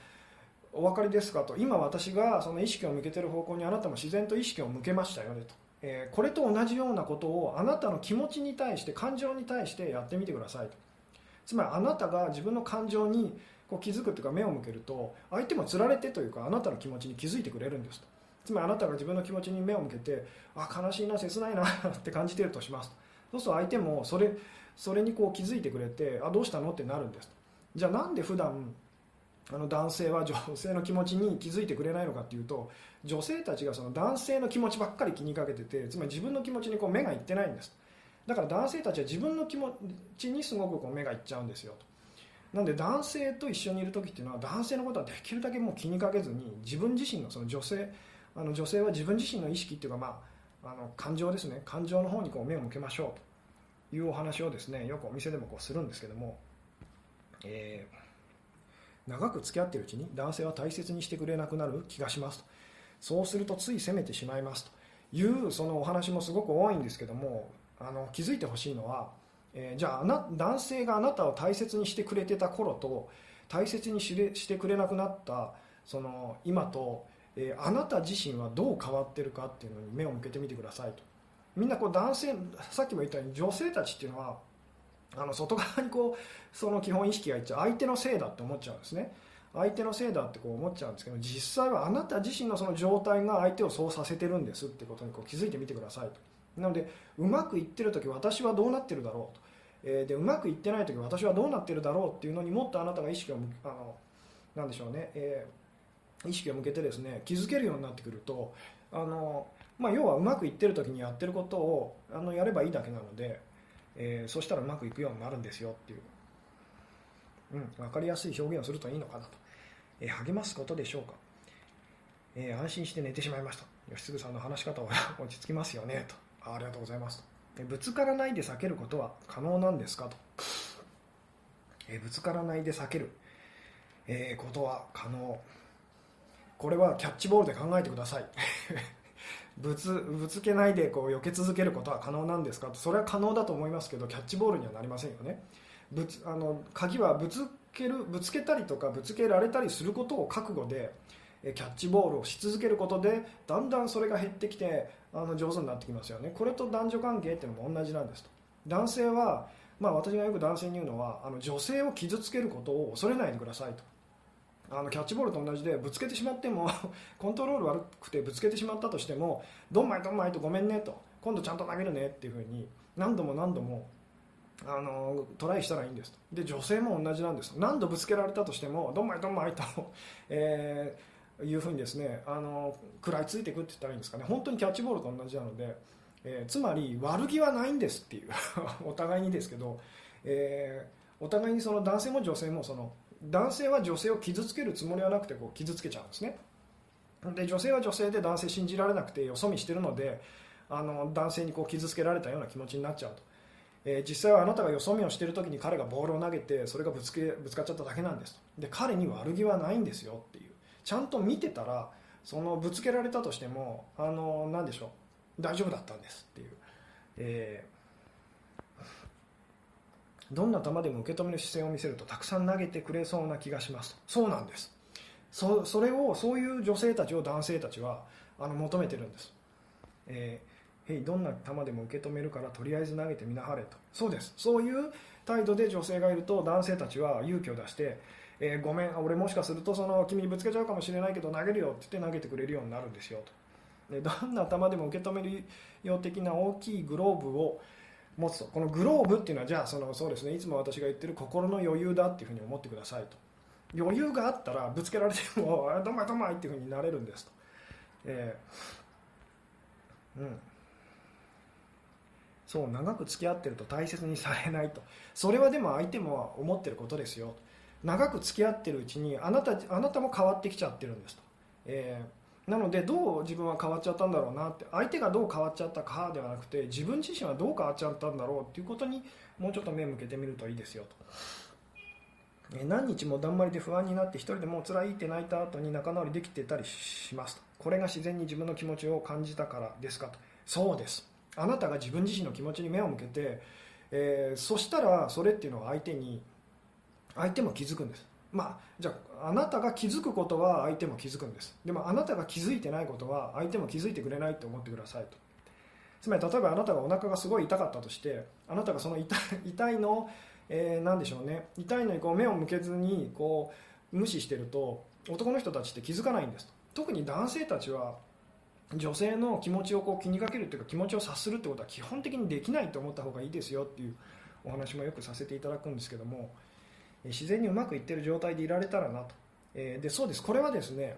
お分かりですかと今私がその意識を向けてる方向にあなたも自然と意識を向けましたよねと。えー、これと同じようなことをあなたの気持ちに対して感情に対してやってみてください。とつまりあなたが自分の感情にこう気づくというか目を向けると相手もつられてというかあなたの気持ちに気づいてくれるんですと。つまりあなたが自分の気持ちに目を向けてあ悲しいな切ないな って感じているとしますそうすると相手もそれそれにこう気づいてくれてあどうしたの？ってなるんです。じゃあなんで普段あの男性は女性の気持ちに気づいてくれないのかっていうと女性たちがその男性の気持ちばっかり気にかけててつまり自分の気持ちにこう目がいってないんです。だから男性たちは自分の気持ちにすごくこう目がいっちゃうんですよと。なんで男性と一緒にいる時っていうのは男性のことはできるだけもう気にかけずに自分自身のその女性あの女性は自分自身の意識っていうか、まあ、あの感情ですね。感情の方にこう目を向けましょうというお話をですねよくお店でもこうするんですけども、えー長く付き合っているうちに男性は大切にしてくれなくなる気がしますと。そうするとつい責めてしまいますと。いうそのお話もすごく多いんですけどもあの気づいてほしいのは、えー、じゃあな男性があなたを大切にしてくれてた頃と大切にしれしてくれなくなったその今と、えー、あなた自身はどう変わってるかっていうのに目を向けてみてくださいと。みんなこう男性さっきも言ったように女性たちっていうのはあの外側にこうその基本意識がいっちゃう相手のせいだって思っちゃうんですね。相手のせいだってこう思っちゃうんですけど実際はあなた自身のその状態が相手をそうさせてるんですってことにこう気づいてみてくださいと。なのでうまくいってる時私はどうなってるだろうと、えー、でうまくいってない時私はどうなってるだろうっていうのにもっとあなたが意識をあのなんでしょうね、えー、意識を向けてですね気づけるようになってくるとあの、まあ、要はうまくいってる時にやってることをあのやればいいだけなので、えー、そしたらうまくいくようになるんですよっていう、うん、分かりやすい表現をするといいのかなと。え励ますことでしょうか、えー、安心して寝てしまいました。吉嗣さんの話し方は 落ち着きますよねと。ありがとうございますと、えぶつからないで避けることは可能なんですかと、えぶつからないで避ける、えことは可能。これはキャッチボールで考えてください。ぶつぶつけないでこう避け続けることは可能なんですか？とそれは可能だと思いますけどキャッチボールにはなりませんよね。ぶつあの鍵はぶつけるぶつけたりとかぶつけられたりすることを覚悟でキャッチボールをし続けることでだんだんそれが減ってきてあの上手になってきますよね。これと男女関係っていうのも同じなんですと。男性は、まあ、私がよく男性に言うのはあの女性を傷つけることを恐れないでくださいと。あのキャッチボールと同じでぶつけてしまっても コントロール悪くてぶつけてしまったとしてもどんまいどんまいとごめんねと今度ちゃんと投げるねっていうふうに何度も何度もあのトライしたらいいんですで女性も同じなんです何度ぶつけられたとしてもどんまいどんまいと、えー、いうふうにですねあの食らいついていくって言ったらいいんですかね。本当にキャッチボールと同じなので、えー、つまり悪気はないんですっていう お互いにですけど、えー、お互いにその男性も女性もその男性は女性を傷つけるつもりはなくてこう傷つけちゃうんですね。で女性は女性で男性信じられなくてよそ見してるのであの男性にこう傷つけられたような気持ちになっちゃうと。えー、実際はあなたがよそ見をしてる時に彼がボールを投げてそれがぶつけぶつかっちゃっただけなんですと。で彼に悪気はないんですよっていう。ちゃんと見てたらそのぶつけられたとしてもあの何でしょう。大丈夫だったんですっていう、えー、どんな球でも受け止める姿勢を見せるとたくさん投げてくれそうな気がします。そうなんです。そそれをそういう女性たちを男性たちはあの求めてるんです、えーへいどんな球でも受け止めるからとりあえず投げてみなはれと。そうです。そういう態度で女性がいると男性たちは勇気を出して、えー、ごめん俺もしかするとその君にぶつけちゃうかもしれないけど投げるよって言って投げてくれるようになるんですよと。でどんな球でも受け止めるよ的な大きいグローブを持つとこのグローブっていうのはじゃあそのそうですねいつも私が言ってる心の余裕だっていうふうに思ってくださいと。余裕があったらぶつけられてもどまいどまいっていうふうになれるんですと、えー、うん。そう長く付き合ってると大切にされないと。それはでも相手も思ってることですよ。長く付き合ってるうちにあなたあなたも変わってきちゃってるんですと、えー、なのでどう自分は変わっちゃったんだろうなって相手がどう変わっちゃったかではなくて自分自身はどう変わっちゃったんだろうっていうことにもうちょっと目を向けてみるといいですよと。何日もだんまりで不安になって一人でもう辛いって泣いた後に仲直りできてたりしますと。これが自然に自分の気持ちを感じたからですかと。そうです。あなたが自分自身の気持ちに目を向けて、えー、そしたらそれっていうのは相手に相手も気づくんです。まあじゃああなたが気づくことは相手も気づくんです。でもあなたが気づいてないことは相手も気づいてくれないと思ってくださいと。つまり例えばあなたがお腹がすごい痛かったとしてあなたがその痛 痛いのを、えー、何でしょうね。痛いのにこう目を向けずにこう無視してると男の人たちって気づかないんです特に男性たちは女性の気持ちをこう気にかけるというか気持ちを察するってことは基本的にできないと思った方がいいですよっていうお話もよくさせていただくんですけども自然にうまくいってる状態でいられたらなと、えー、でそうです。これはですね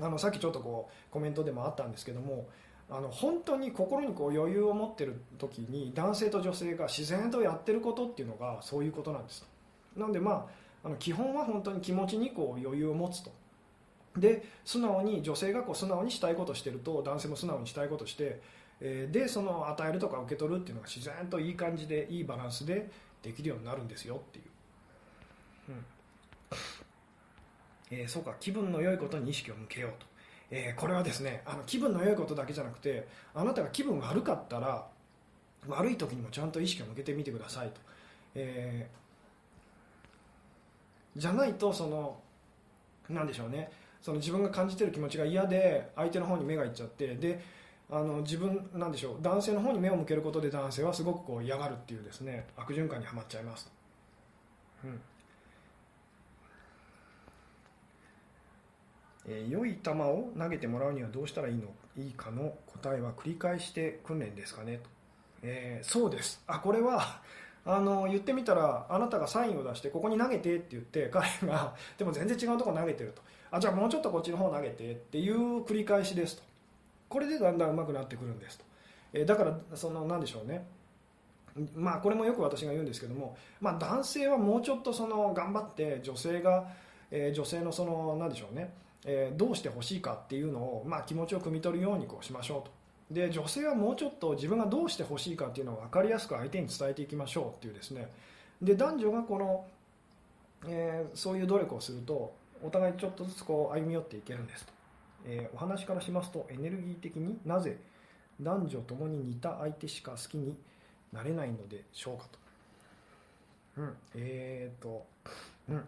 あのさっきちょっとこうコメントでもあったんですけどもあの本当に心にこう余裕を持ってる時に男性と女性が自然とやってることっていうのがそういうことなんですなのでまああの基本は本当に気持ちにこう余裕を持つと。で素直に女性がこう素直にしたいことしてると男性も素直にしたいことして、えー、でその与えるとか受け取るっていうのが自然といい感じでいいバランスでできるようになるんですよっていう、うんえー、そうか気分の良いことに意識を向けようと、えー、これはですねあの気分の良いことだけじゃなくてあなたが気分悪かったら悪い時にもちゃんと意識を向けてみてくださいと、えー、じゃないとその何でしょうね。その自分が感じてる気持ちが嫌で相手の方に目がいっちゃってであの自分なんでしょう男性の方に目を向けることで男性はすごくこう嫌がるっていうですね悪循環にはまっちゃいます、うん。えー、良い球を投げてもらうにはどうしたらいいの？いいかの答えは繰り返して訓練ですかね？と、えー、そうです。あこれは あの言ってみたらあなたがサインを出してここに投げてって言って 彼がでも全然違うとこ投げてると。あじゃあもうちょっとこっちの方投げてっていう繰り返しですと。これでだんだん上手くなってくるんですと、えー、だからその何でしょうね。まあこれもよく私が言うんですけども、まあ、男性はもうちょっとその頑張って女性が、えー、女性のその何でしょうね、えー、どうしてほしいかっていうのを、まあ、気持ちを汲み取るようにこうしましょうと。で女性はもうちょっと自分がどうしてほしいかっていうのを分かりやすく相手に伝えていきましょうっていうですね。で男女がこの、えー、そういう努力をするとお互いちょっとずつこう歩み寄っていけるんですと、えー、お話からしますとエネルギー的になぜ男女ともに似た相手しか好きになれないのでしょうかと、うん、えっ、と、うん、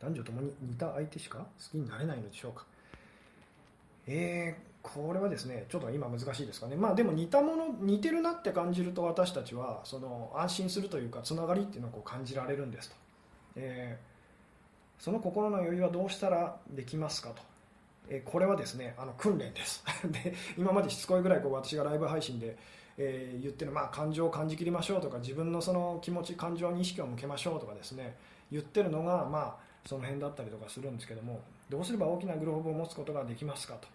男女ともに似た相手しか好きになれないのでしょうか。えー、これはですねちょっと今難しいですかね。まあでも似たもの似てるなって感じると私たちはその安心するというかつながりっていうのをこう感じられるんですと、えー、その心の余裕はどうしたらできますかと、えー、これはですねあの訓練です。で今までしつこいぐらいこう私がライブ配信で、えー、言ってる、まあ、感情を感じきりましょうとか自分のその気持ち感情に意識を向けましょうとかですね言ってるのがまあその辺だったりとかするんですけどもどうすれば大きなグローブを持つことができますかと。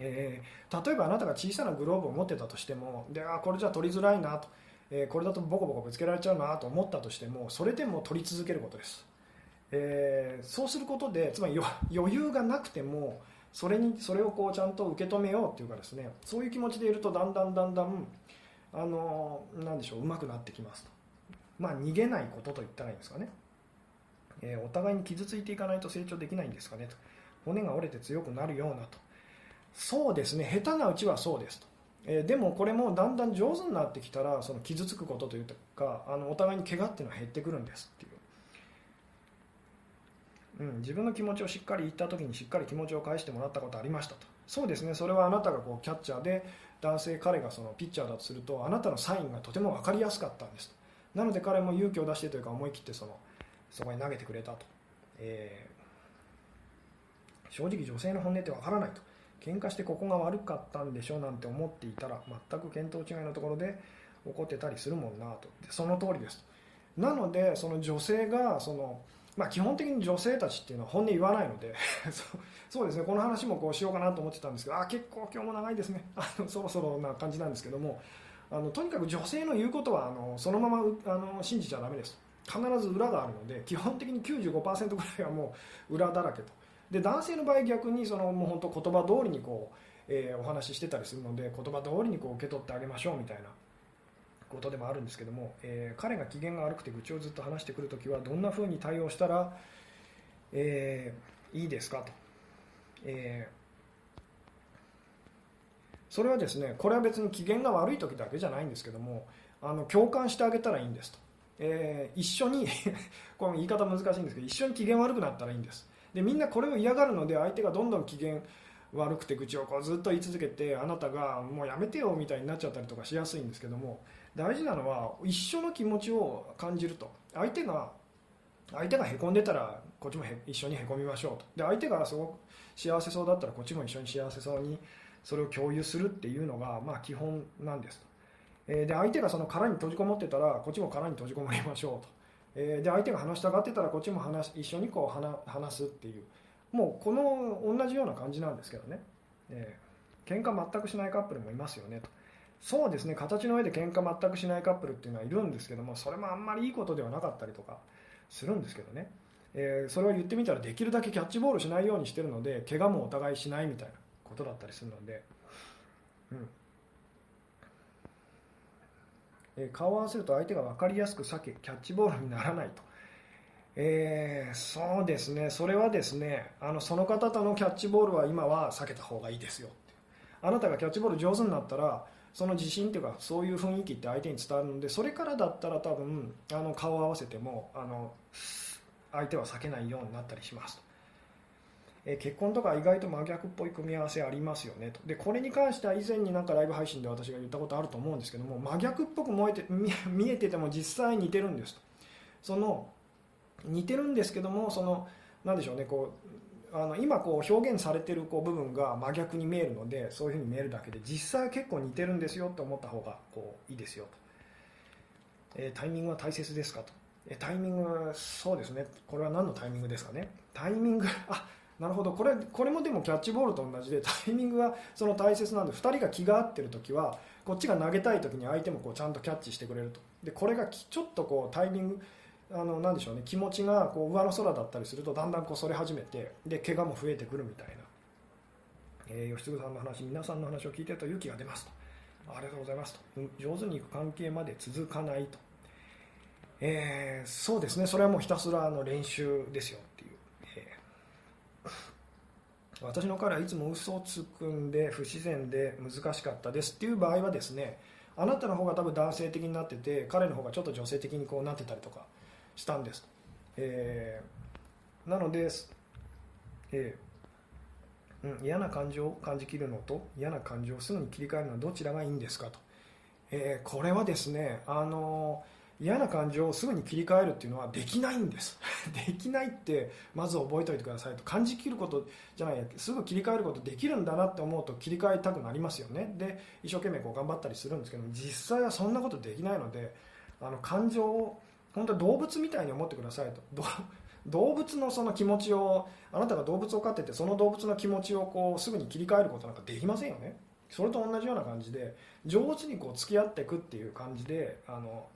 えー、例えばあなたが小さなグローブを持ってたとしてもであこれじゃ取りづらいなと、えー、これだとボコボコぶつけられちゃうなと思ったとしてもそれでも取り続けることです、えー、そうすることでつまり余裕がなくてもそれにそれをこうちゃんと受け止めようっていうかですねそういう気持ちでいるとだんだんだんだんあのなんでしょう上手くなってきますと。まあ逃げないことと言ったらいいんですかね、えお互いに傷ついていかないと成長できないんですかねと。骨が折れて強くなるようなと。そうですね。下手なうちはそうですと、えー、でもこれもだんだん上手になってきたらその傷つくことというかあのお互いに怪我っていうのは減ってくるんですっていう、うん、自分の気持ちをしっかり言った時にしっかり気持ちを返してもらったことありましたと。そうですね。それはあなたがこうキャッチャーで男性彼がそのピッチャーだとするとあなたのサインがとても分かりやすかったんですなので彼も勇気を出してというか思い切ってそのそこに投げてくれたと、えー、正直女性の本音って分からないと。喧嘩してここが悪かったんでしょなんて思っていたら全く見当違いのところで怒ってたりするもんなと。その通りです。なのでその女性がその、まあ、基本的に女性たちっていうのは本音言わないので そうですね。この話もこうしようかなと思ってたんですけどあ結構今日も長いですね。あのそろそろな感じなんですけどもあのとにかく女性の言うことはあのそのままあの信じちゃだめです。必ず裏があるので基本的に95%ぐらいはもう裏だらけと。で男性の場合逆にそのもう本当言葉通りにこう、えー、お話ししてたりするので言葉通りにこう受け取ってあげましょうみたいな。ことでもあるんですけども、えー、彼が機嫌が悪くて愚痴をずっと話してくるときはどんなふうに対応したら、えー、いいですかと、えー、それはですねこれは別に機嫌が悪い時だけじゃないんですけどもあの共感してあげたらいいんですと、えー、一緒に この言い方難しいんですけど一緒に機嫌悪くなったらいいんです。でみんなこれを嫌がるので相手がどんどん機嫌悪くて愚痴をこうずっと言い続けてあなたがもうやめてよみたいになっちゃったりとかしやすいんですけども大事なのは一緒の気持ちを感じると。相手が相手がへこんでたらこっちも一緒にへこみましょうと。で相手がすごく幸せそうだったらこっちも一緒に幸せそうにそれを共有するっていうのがまあ基本なんです、えで相手がその殻に閉じこもってたらこっちも殻に閉じこもりましょうと。え、で相手が話したがってたらこっちも話一緒にこう話話すっていう。もうこの同じような感じなんですけどね、えー、喧嘩全くしないカップルもいますよねと。そうですね。形の上で喧嘩全くしないカップルっていうのはいるんですけどもそれもあんまりいいことではなかったりとかするんですけどね、えー、それを言ってみたらできるだけキャッチボールしないようにしてるので怪我もお互いしないみたいなことだったりするので、うん、え顔を合わせると相手が分かりやすく避けキャッチボールにならないと、えー、そうですね。それはですねあのその方とのキャッチボールは今は避けた方がいいですよあなたがキャッチボール上手になったらその自信というかそういう雰囲気って相手に伝わるのでそれからだったら多分あの顔を合わせてもあの相手は避けないようになったりしますと。え、結婚とか意外と真逆っぽい組み合わせありますよねと。でこれに関しては以前になんかライブ配信で私が言ったことあると思うんですけども真逆っぽく燃えて 見えてても実際似てるんですと。その似てるんですけどもそのなんでしょうねこうあの今こう表現されてるこう部分が真逆に見えるのでそういうふうに見えるだけで実際結構似てるんですよと思った方がこういいですよと、えー、タイミングは大切ですかと、え、タイミングそうですね。これは何のタイミングですかね。タイミング あなるほど。これこれもでもキャッチボールと同じでタイミングはその大切なんで2人が気が合ってる時はこっちが投げたい時に相手もこうちゃんとキャッチしてくれると。でこれがちょっとこうタイミングあのなでしょうね気持ちがこう上の空だったりするとだんだんこうそれ始めてで怪我も増えてくるみたいな、えー、吉嗣さんの話皆さんの話を聞いてると勇気が出ますと。ありがとうございますと。上手にいく関係まで続かないと、えー、そうですね。それはもうひたすらの練習ですよってい、私の彼はいつも嘘をつくんで不自然で難しかったですっていう場合はですねあなたの方が多分男性的になってて彼の方がちょっと女性的にこうなってたりとかしたんです、えー、なので、えーうん、嫌な感情を感じきるのと嫌な感情をすぐに切り替えるのはどちらがいいんですかと、えー、これはですねあの嫌な感情をすぐに切り替えるっていうのはできないんです。できないってまず覚えておいてくださいと。感じきることじゃないすぐ切り替えることできるんだなって思うと切り替えたくなりますよね。で一生懸命こう頑張ったりするんですけど実際はそんなことできないのであの感情を本当に動物みたいに思ってくださいと。動物のその気持ちをあなたが動物を飼っててその動物の気持ちをこうすぐに切り替えることなんかできませんよね。それと同じような感じで上手にこう付き合っていくっていう感じであの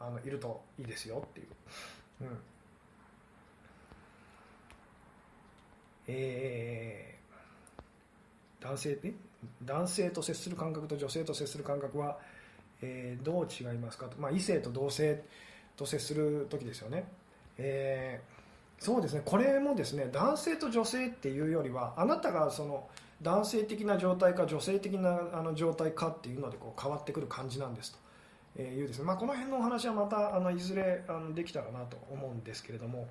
あのいるといいですよっていう、うん。えー、男性男性と接する感覚と女性と接する感覚は、えー、どう違いますかと、まあ、異性と同性と接する時ですよね、えー、そうですね。これもですね男性と女性っていうよりはあなたがその男性的な状態か女性的なあの状態かっていうのでこう変わってくる感じなんですと。えいうですね。まあ、この辺のお話はまたあのいずれあのできたらなと思うんですけれども、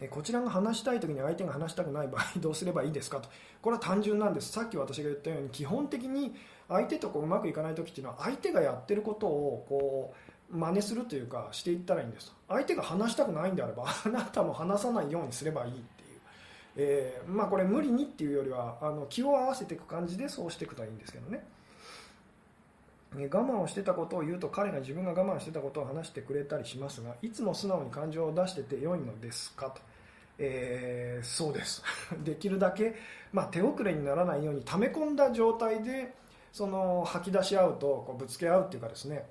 えこちらが話したい時に相手が話したくない場合 どうすればいいですかと。これは単純なんです。さっき私が言ったように基本的に相手とこううまくいかない時っていうのは相手がやってることをこう真似するというかしていったらいいんです相手が話したくないんであれば あなたも話さないようにすればいいっていう、えー、まあ、これ無理にっていうよりはあの気を合わせていく感じでそうしていくといいんですけどね。我慢をしてたことを言うと彼が自分が我慢してたことを話してくれたりしますがいつも素直に感情を出してて良いのですかと、えー、そうです できるだけ、まあ、手遅れにならないように溜め込んだ状態でその吐き出し合うとこうぶつけ合うっていうかですね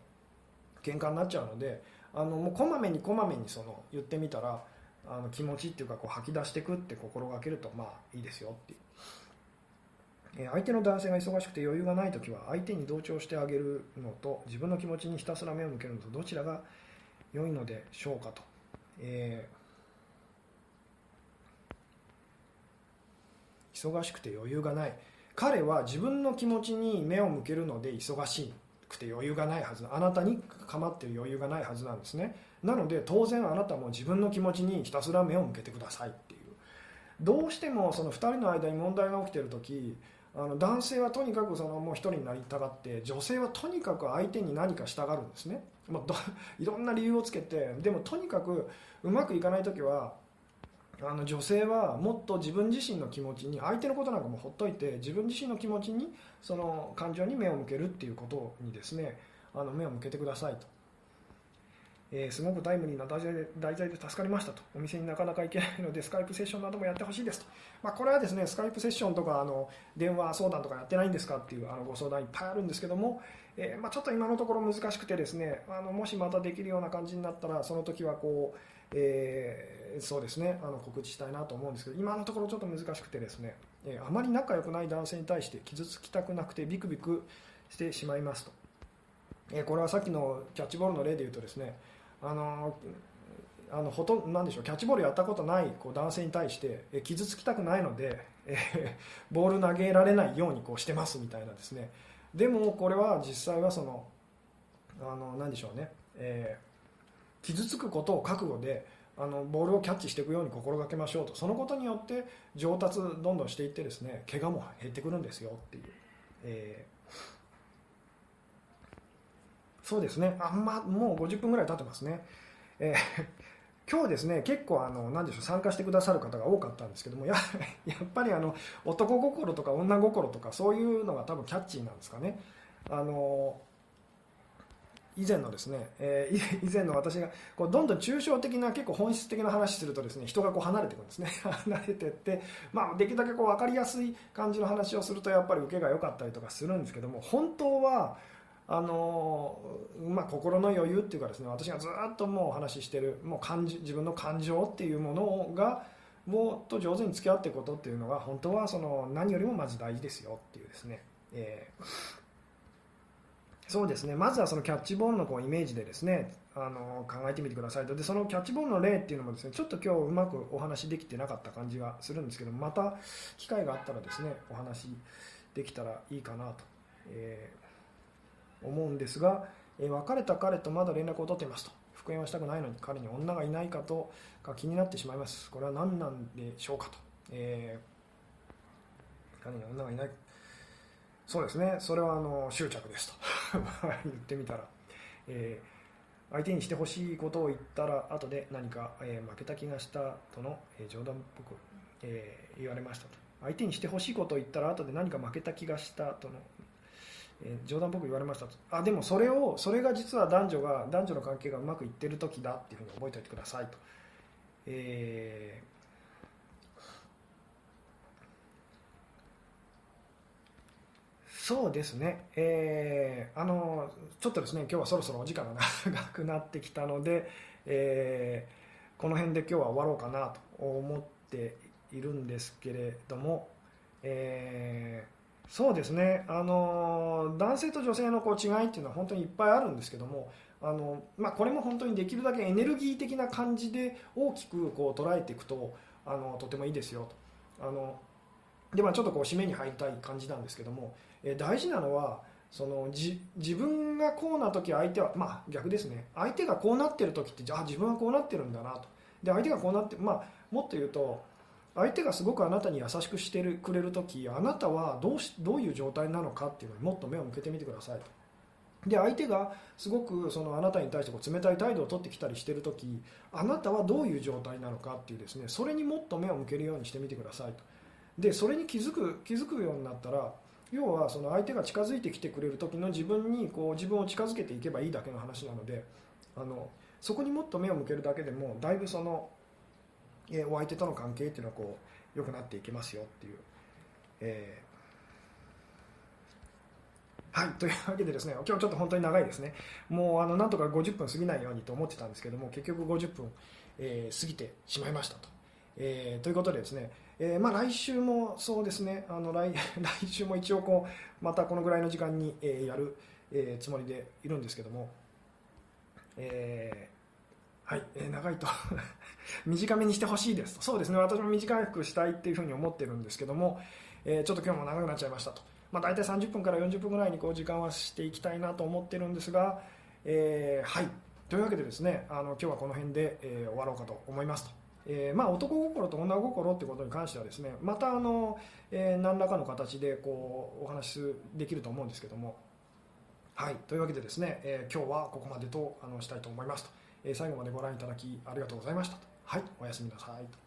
喧嘩になっちゃうのであのもうこまめにこまめにその言ってみたらあの気持ちっていうかこう吐き出していくって心がけるとまあいいですよっていう。相手の男性が忙しくて余裕がない時は相手に同調してあげるのと自分の気持ちにひたすら目を向けるのとどちらが良いのでしょうかと、えー、忙しくて余裕がない。彼は自分の気持ちに目を向けるので忙しくて余裕がないはず。あなたに構っている余裕がないはずなんですね。なので当然あなたも自分の気持ちにひたすら目を向けてくださいっていう。どうしてもその2人の間に問題が起きてる時あの男性はとにかくそのもう1人になりたがって女性はとにかく相手に何かしたがるんですね、まあ、いろんな理由をつけてでもとにかくうまくいかない時はあの女性はもっと自分自身の気持ちに相手のことなんかもほっといて自分自身の気持ちにその感情に目を向けるっていうことにですねあの目を向けてくださいと、えー、すごくタイムリーな題材で題材で助かりましたと。お店になかなか行けないのでスカイプセッションなどもやってほしいですと、まあ、これはですねスカイプセッションとかあの電話相談とかやってないんですかっていうあのご相談いっぱいあるんですけども、えー、まあ、ちょっと今のところ難しくてですねあのもしまたできるような感じになったらその時はこうえー、そうですねあの告知したいなと思うんですけど今のところちょっと難しくてですね、え、あまり仲良くない男性に対して傷つきたくなくてビクビクしてしまいますと、え、これはさっきのキャッチボールの例で言うとですねあのあのほとんどでしょうキャッチボールやったことないこう男性に対して、え傷つきたくないので、え、ボール投げられないようにこうしてますみたいなですね。でもこれは実際はそのあの何でしょうね、えー傷つくことを覚悟であのボールをキャッチしていくように心がけましょうと。そのことによって上達どんどんしていってですね怪我も減ってくるんですよっていう、えー、そうですね。あんまもう50分ぐらい経ってますね、えー、今日ですね結構あの何でしょう参加してくださる方が多かったんですけどもや やっぱりあの男心とか女心とかそういうのが多分キャッチーなんですかね。あの以前のですね、えー、以前の私がこうどんどん抽象的な結構本質的な話するとですね人がこう離れていくんですね。離れてって、まあ、できるだけこう分かりやすい感じの話をするとやっぱり受けが良かったりとかするんですけども本当はあのまあ、心の余裕っていうかですね私がずっともうお話ししてるもう感じ自分の感情っていうものがもっと上手に付き合っていくことっていうのが本当はその何よりもまず大事ですよっていうですね、えーそうですね。まずはそのキャッチボールのこうイメージでですねあの考えてみてくださいと。でそのキャッチボールの例っていうのもですねちょっと今日うまくお話できてなかった感じがするんですけどまた機会があったらですねお話できたらいいかなと、えー、思うんですが、えー、別れた彼とまだ連絡を取っていますと復縁をしたくないのに彼に女がいないかとが気になってしまいます。これは何なんでしょうかと、えー、彼に女がいない。そうですね。それはあの執着ですと。言ってみたら、えー、相手にしてほしいことを言ったら後で何か、えー、負けた気がしたとの、えー、冗談っぽく、えー、言われましたと。相手にしてほしいことを言ったら後で何か負けた気がしたとの、えー、冗談っぽく言われましたと。あでもそれをそれが実は男女が男女の関係がうまくいってる時だっていうふうに覚えておいてくださいと、えーそうですね、えー、あのちょっとですね今日はそろそろお時間が長くなってきたので、えー、この辺で今日は終わろうかなと思っているんですけれども、えー、そうですね。あの男性と女性のこう違いっていうのは本当にいっぱいあるんですけどもあの、まあ、これも本当にできるだけエネルギー的な感じで大きくこう捉えていくとあのとてもいいですよと。あのでまあ、ちょっとこう締めに入りたい感じなんですけども、え大事なのはそのじ自分がこうな時相手はまあ逆ですね。相手がこうなってる時ってじゃあ自分はこうなってるんだなと。で相手がこうなってまあもっと言うと相手がすごくあなたに優しくしてるくれる時あなたはどうしどういう状態なのかっていうのにもっと目を向けてみてくださいと。で相手がすごくそのあなたに対してこう冷たい態度を取ってきたりしてる時あなたはどういう状態なのかっていうですねそれにもっと目を向けるようにしてみてくださいと。でそれに気づく気づくようになったら要はその相手が近づいてきてくれる時の自分にこう自分を近づけていけばいいだけの話なのであのそこにもっと目を向けるだけでもだいぶその、えお相手との関係っていうのはこう良くなっていきますよっていう。えー、はい、というわけでですね、今日ちょっと本当に長いですね。もうあのなんとか50分過ぎないようにと思ってたんですけども、結局50分、えー、過ぎてしまいましたと。えー、ということでですね、えー、まあ、来週もそうですねあの来 来週も一応こうまたこのぐらいの時間に、え、やる、えつもりでいるんですけども、えはい、え長いと。短めにしてほしいですそうですね。私も短くしたいっていうふうに思ってるんですけども、えちょっと今日も長くなっちゃいましたと、まあ、大体30分から40分ぐらいにこう時間はしていきたいなと思ってるんですが、えはい。というわけでですねあの今日はこの辺で、え終わろうかと思いますと。えー、まあ、男心と女心ってことに関してはですねまたあの、えー、何らかの形でこうお話しできると思うんですけども。はい。というわけでですね、えー、今日はここまでとあのしたいと思いますと、最後までご覧いただきありがとうございましたはいおやすみなさいと。